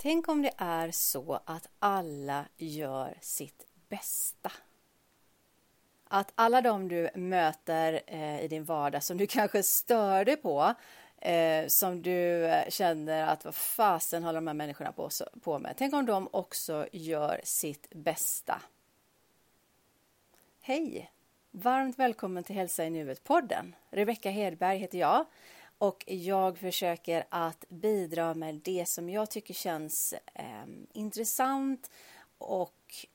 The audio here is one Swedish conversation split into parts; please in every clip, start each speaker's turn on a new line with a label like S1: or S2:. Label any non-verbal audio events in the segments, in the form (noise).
S1: Tänk om det är så att alla gör sitt bästa. Att alla de du möter eh, i din vardag som du (laughs) kanske stör dig på, eh, som du känner att vad fasen håller de här människorna på, på med. Tänk om de också gör sitt bästa. Hej! Varmt välkommen till Hälsa i nuet-podden. Rebecka Hedberg heter jag och jag försöker att bidra med det som jag tycker känns eh, intressant och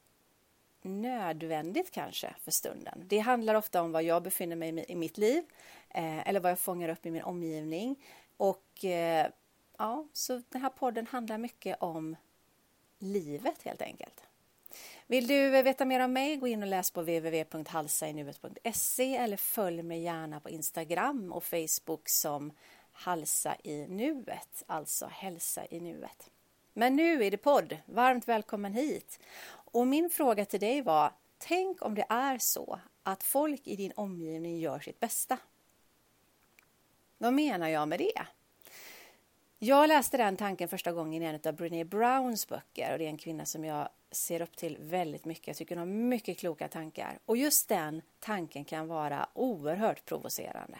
S1: nödvändigt kanske för stunden. Det handlar ofta om var jag befinner mig i mitt liv eh, eller vad jag fångar upp i min omgivning. Och eh, ja, så den här podden handlar mycket om livet helt enkelt. Vill du veta mer om mig, gå in och läs på www.halsainuet.se eller följ mig gärna på Instagram och Facebook som Halsa i nuet, alltså hälsa i nuet. Men nu är det podd. Varmt välkommen hit. Och min fråga till dig var, tänk om det är så att folk i din omgivning gör sitt bästa. Vad menar jag med det? Jag läste den tanken första gången i en av Brené Browns böcker och det är en kvinna som jag ser upp till väldigt mycket. Jag tycker hon har mycket kloka tankar och just den tanken kan vara oerhört provocerande.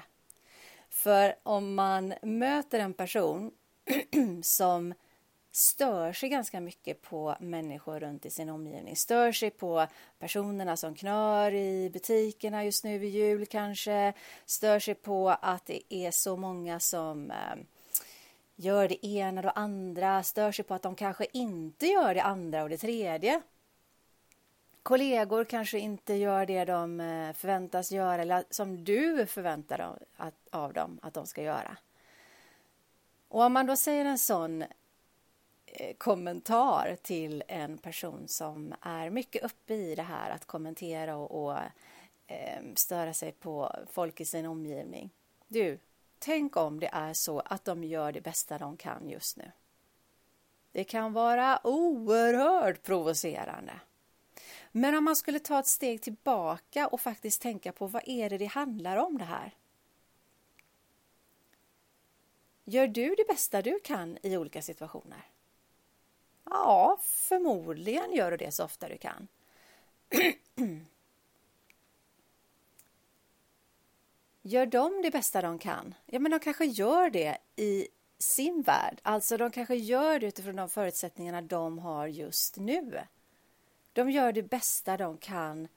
S1: För om man möter en person (clears throat) som stör sig ganska mycket på människor runt i sin omgivning. Stör sig på personerna som knör i butikerna just nu vid jul kanske. Stör sig på att det är så många som eh, gör det ena och det andra. Stör sig på att de kanske inte gör det andra och det tredje. Kollegor kanske inte gör det de eh, förväntas göra eller som du förväntar av dem att de ska göra. Och om man då säger en sån eh, kommentar till en person som är mycket uppe i det här att kommentera och, och eh, störa sig på folk i sin omgivning. Du, tänk om det är så att de gör det bästa de kan just nu. Det kan vara oerhört provocerande. Men om man skulle ta ett steg tillbaka och faktiskt tänka på vad är det det handlar om det här? Gör du det bästa du kan i olika situationer? Ja, förmodligen gör du det så ofta du kan. (clears throat) Gör de det bästa de kan? Ja, men de kanske gör det i sin värld. Alltså, de kanske gör det utifrån de förutsättningarna de har just nu. De gör det bästa de kan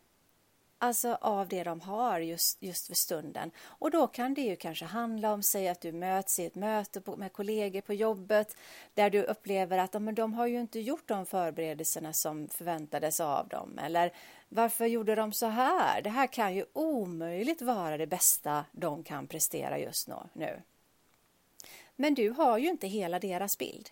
S1: Alltså av det de har just, just för stunden. Och då kan det ju kanske handla om, säg att du möts i ett möte på, med kollegor på jobbet där du upplever att men de har ju inte gjort de förberedelserna som förväntades av dem. Eller varför gjorde de så här? Det här kan ju omöjligt vara det bästa de kan prestera just nu. Men du har ju inte hela deras bild.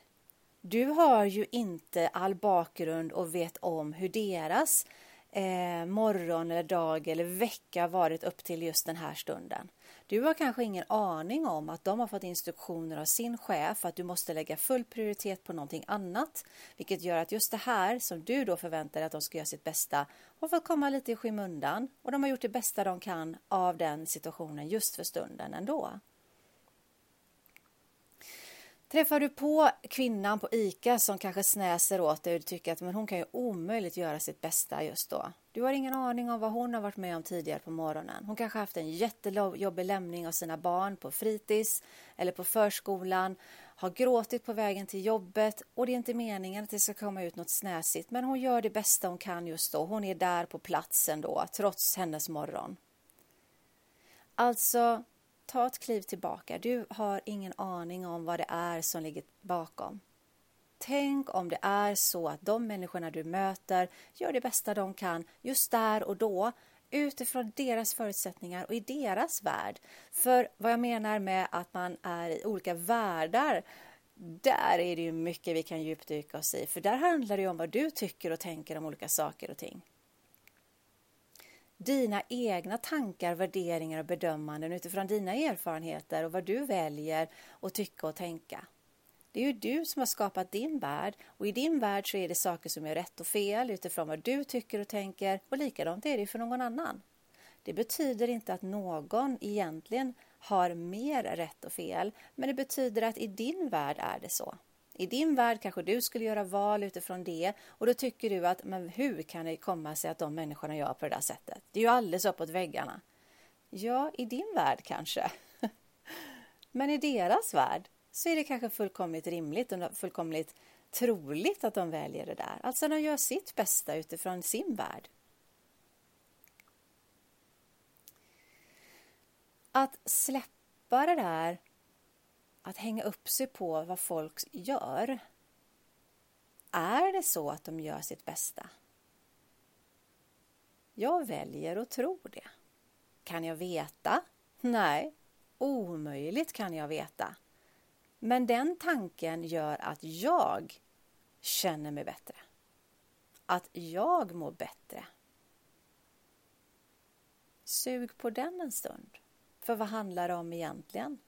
S1: Du har ju inte all bakgrund och vet om hur deras eh, morgon eller dag eller vecka varit upp till just den här stunden. Du har kanske ingen aning om att de har fått instruktioner av sin chef att du måste lägga full prioritet på någonting annat, vilket gör att just det här som du då förväntar dig att de ska göra sitt bästa har fått komma lite i skymundan och de har gjort det bästa de kan av den situationen just för stunden ändå. Träffar du på kvinnan på ICA som kanske snäser åt dig och du tycker att men hon kan ju omöjligt göra sitt bästa just då. Du har ingen aning om vad hon har varit med om tidigare på morgonen. Hon kanske haft en jättejobbig lämning av sina barn på fritids eller på förskolan, har gråtit på vägen till jobbet och det är inte meningen att det ska komma ut något snäsigt men hon gör det bästa hon kan just då. Hon är där på platsen då trots hennes morgon. Alltså, ta ett kliv tillbaka. Du har ingen aning om vad det är som ligger bakom. Tänk om det är så att de människorna du möter gör det bästa de kan just där och då utifrån deras förutsättningar och i deras värld. För vad jag menar med att man är i olika världar där är det ju mycket vi kan djupdyka oss i, för där handlar det om vad du tycker och tänker om olika saker och ting dina egna tankar, värderingar och bedömanden utifrån dina erfarenheter och vad du väljer att tycka och tänka. Det är ju du som har skapat din värld och i din värld så är det saker som är rätt och fel utifrån vad du tycker och tänker och likadant är det för någon annan. Det betyder inte att någon egentligen har mer rätt och fel, men det betyder att i din värld är det så. I din värld kanske du skulle göra val utifrån det och då tycker du att men hur kan det komma sig att de människorna gör på det där sättet? Det är ju alldeles uppåt väggarna. Ja, i din värld kanske. (laughs) Men i deras värld så är det kanske fullkomligt rimligt och fullkomligt troligt att de väljer det där. Alltså de gör sitt bästa utifrån sin värld. Att släppa det där att hänga upp sig på vad folk gör. Är det så att de gör sitt bästa? Jag väljer att tro det. Kan jag veta? Nej, omöjligt kan jag veta. Men den tanken gör att jag känner mig bättre. Att jag mår bättre. Sug på den en stund. För vad handlar det om egentligen?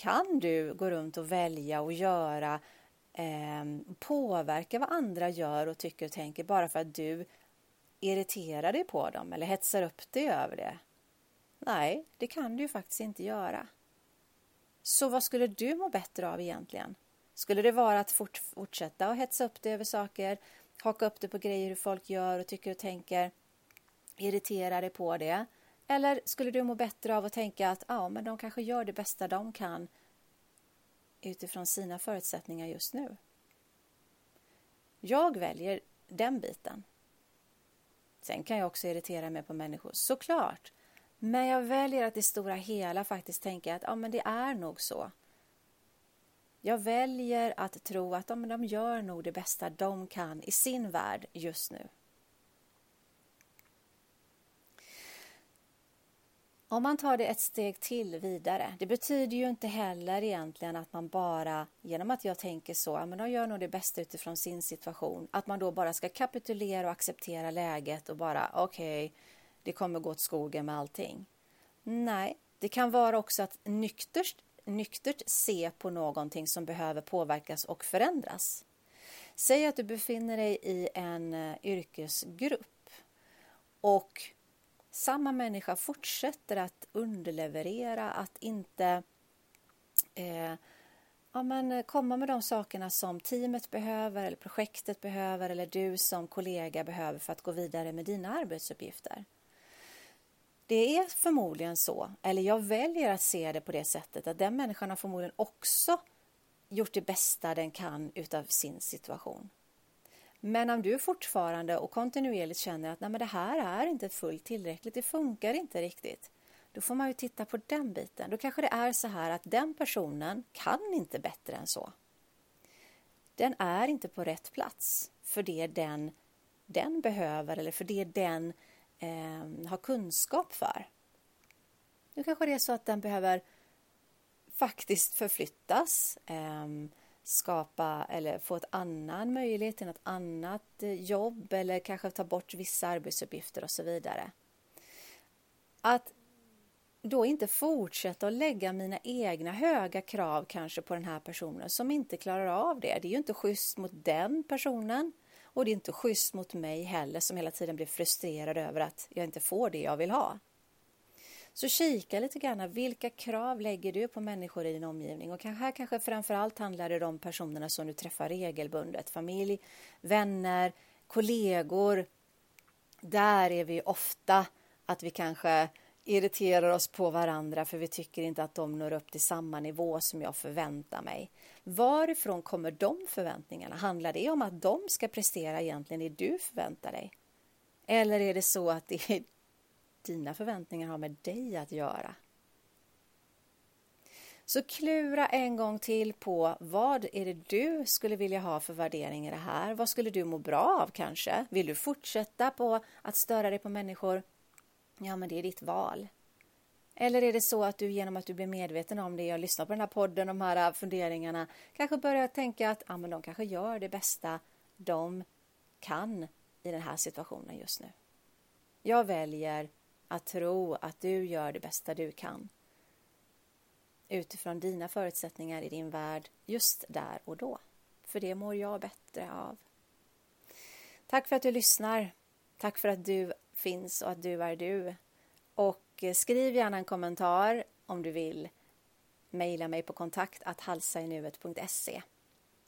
S1: Kan du gå runt och välja och göra eh, påverka vad andra gör och tycker och tänker bara för att du irriterar dig på dem eller hetsar upp dig över det? Nej, det kan du ju faktiskt inte göra. Så vad skulle du må bättre av egentligen? Skulle det vara att fort, fortsätta att hetsa upp dig över saker, haka upp dig på grejer hur folk gör och tycker och tänker, irritera dig på det? Eller skulle du må bättre av att tänka att ja, men de kanske gör det bästa de kan utifrån sina förutsättningar just nu? Jag väljer den biten. Sen kan jag också irritera mig på människor, såklart. Men jag väljer att i stora hela faktiskt tänka att ja, men det är nog så. Jag väljer att tro att ja, men de gör nog det bästa de kan i sin värld just nu. Om man tar det ett steg till vidare, det betyder ju inte heller egentligen att man bara, genom att jag tänker så, ja men de gör nog det bästa utifrån sin situation, att man då bara ska kapitulera och acceptera läget och bara okej, okay, det kommer gå åt skogen med allting. Nej, det kan vara också att nyktert, nyktert se på någonting som behöver påverkas och förändras. Säg att du befinner dig i en eh, yrkesgrupp och samma människa fortsätter att underleverera, att inte eh, ja, men komma med de sakerna som teamet behöver eller projektet behöver eller du som kollega behöver för att gå vidare med dina arbetsuppgifter. Det är förmodligen så, eller jag väljer att se det på det sättet att den människan har förmodligen också gjort det bästa den kan utav sin situation. Men om du fortfarande och kontinuerligt känner att Nej, men det här är inte fullt tillräckligt, det funkar inte riktigt. Då får man ju titta på den biten. Då kanske det är så här att den personen kan inte bättre än så. Den är inte på rätt plats för det den, den behöver eller för det den eh, har kunskap för. Nu kanske det är så att den behöver faktiskt förflyttas. Eh, skapa eller få ett annan möjlighet till något annat eh, jobb eller kanske ta bort vissa arbetsuppgifter och så vidare. Att då inte fortsätta att lägga mina egna höga krav kanske på den här personen som inte klarar av det. Det är ju inte schysst mot den personen och det är inte schysst mot mig heller som hela tiden blir frustrerad över att jag inte får det jag vill ha. Så kika lite grann, vilka krav lägger du på människor i din omgivning? Och här kanske framför allt handlar det om personerna som du träffar regelbundet, familj, vänner, kollegor. Där är vi ofta att vi kanske irriterar oss på varandra för vi tycker inte att de når upp till samma nivå som jag förväntar mig. Varifrån kommer de förväntningarna? Handlar det om att de ska prestera egentligen det du förväntar dig? Eller är det så att det är dina förväntningar har med dig att göra. Så klura en gång till på vad är det du skulle vilja ha för värdering i det här? Vad skulle du må bra av kanske? Vill du fortsätta på att störa dig på människor? Ja, men det är ditt val. Eller är det så att du genom att du blir medveten om det och lyssnar på den här podden, de här funderingarna, kanske börjar tänka att ja, men de kanske gör det bästa de kan i den här situationen just nu. Jag väljer att tro att du gör det bästa du kan utifrån dina förutsättningar i din värld just där och då. För det mår jag bättre av. Tack för att du lyssnar. Tack för att du finns och att du är du. Och skriv gärna en kommentar om du vill. Maila mig på kontakt halsainuet.se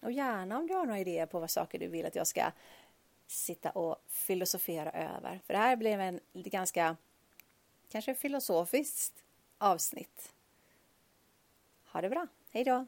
S1: Och gärna om du har några idéer på vad saker du vill att jag ska sitta och filosofera över. För det här blev en ganska kanske filosofiskt avsnitt. Ha det bra. Hej då!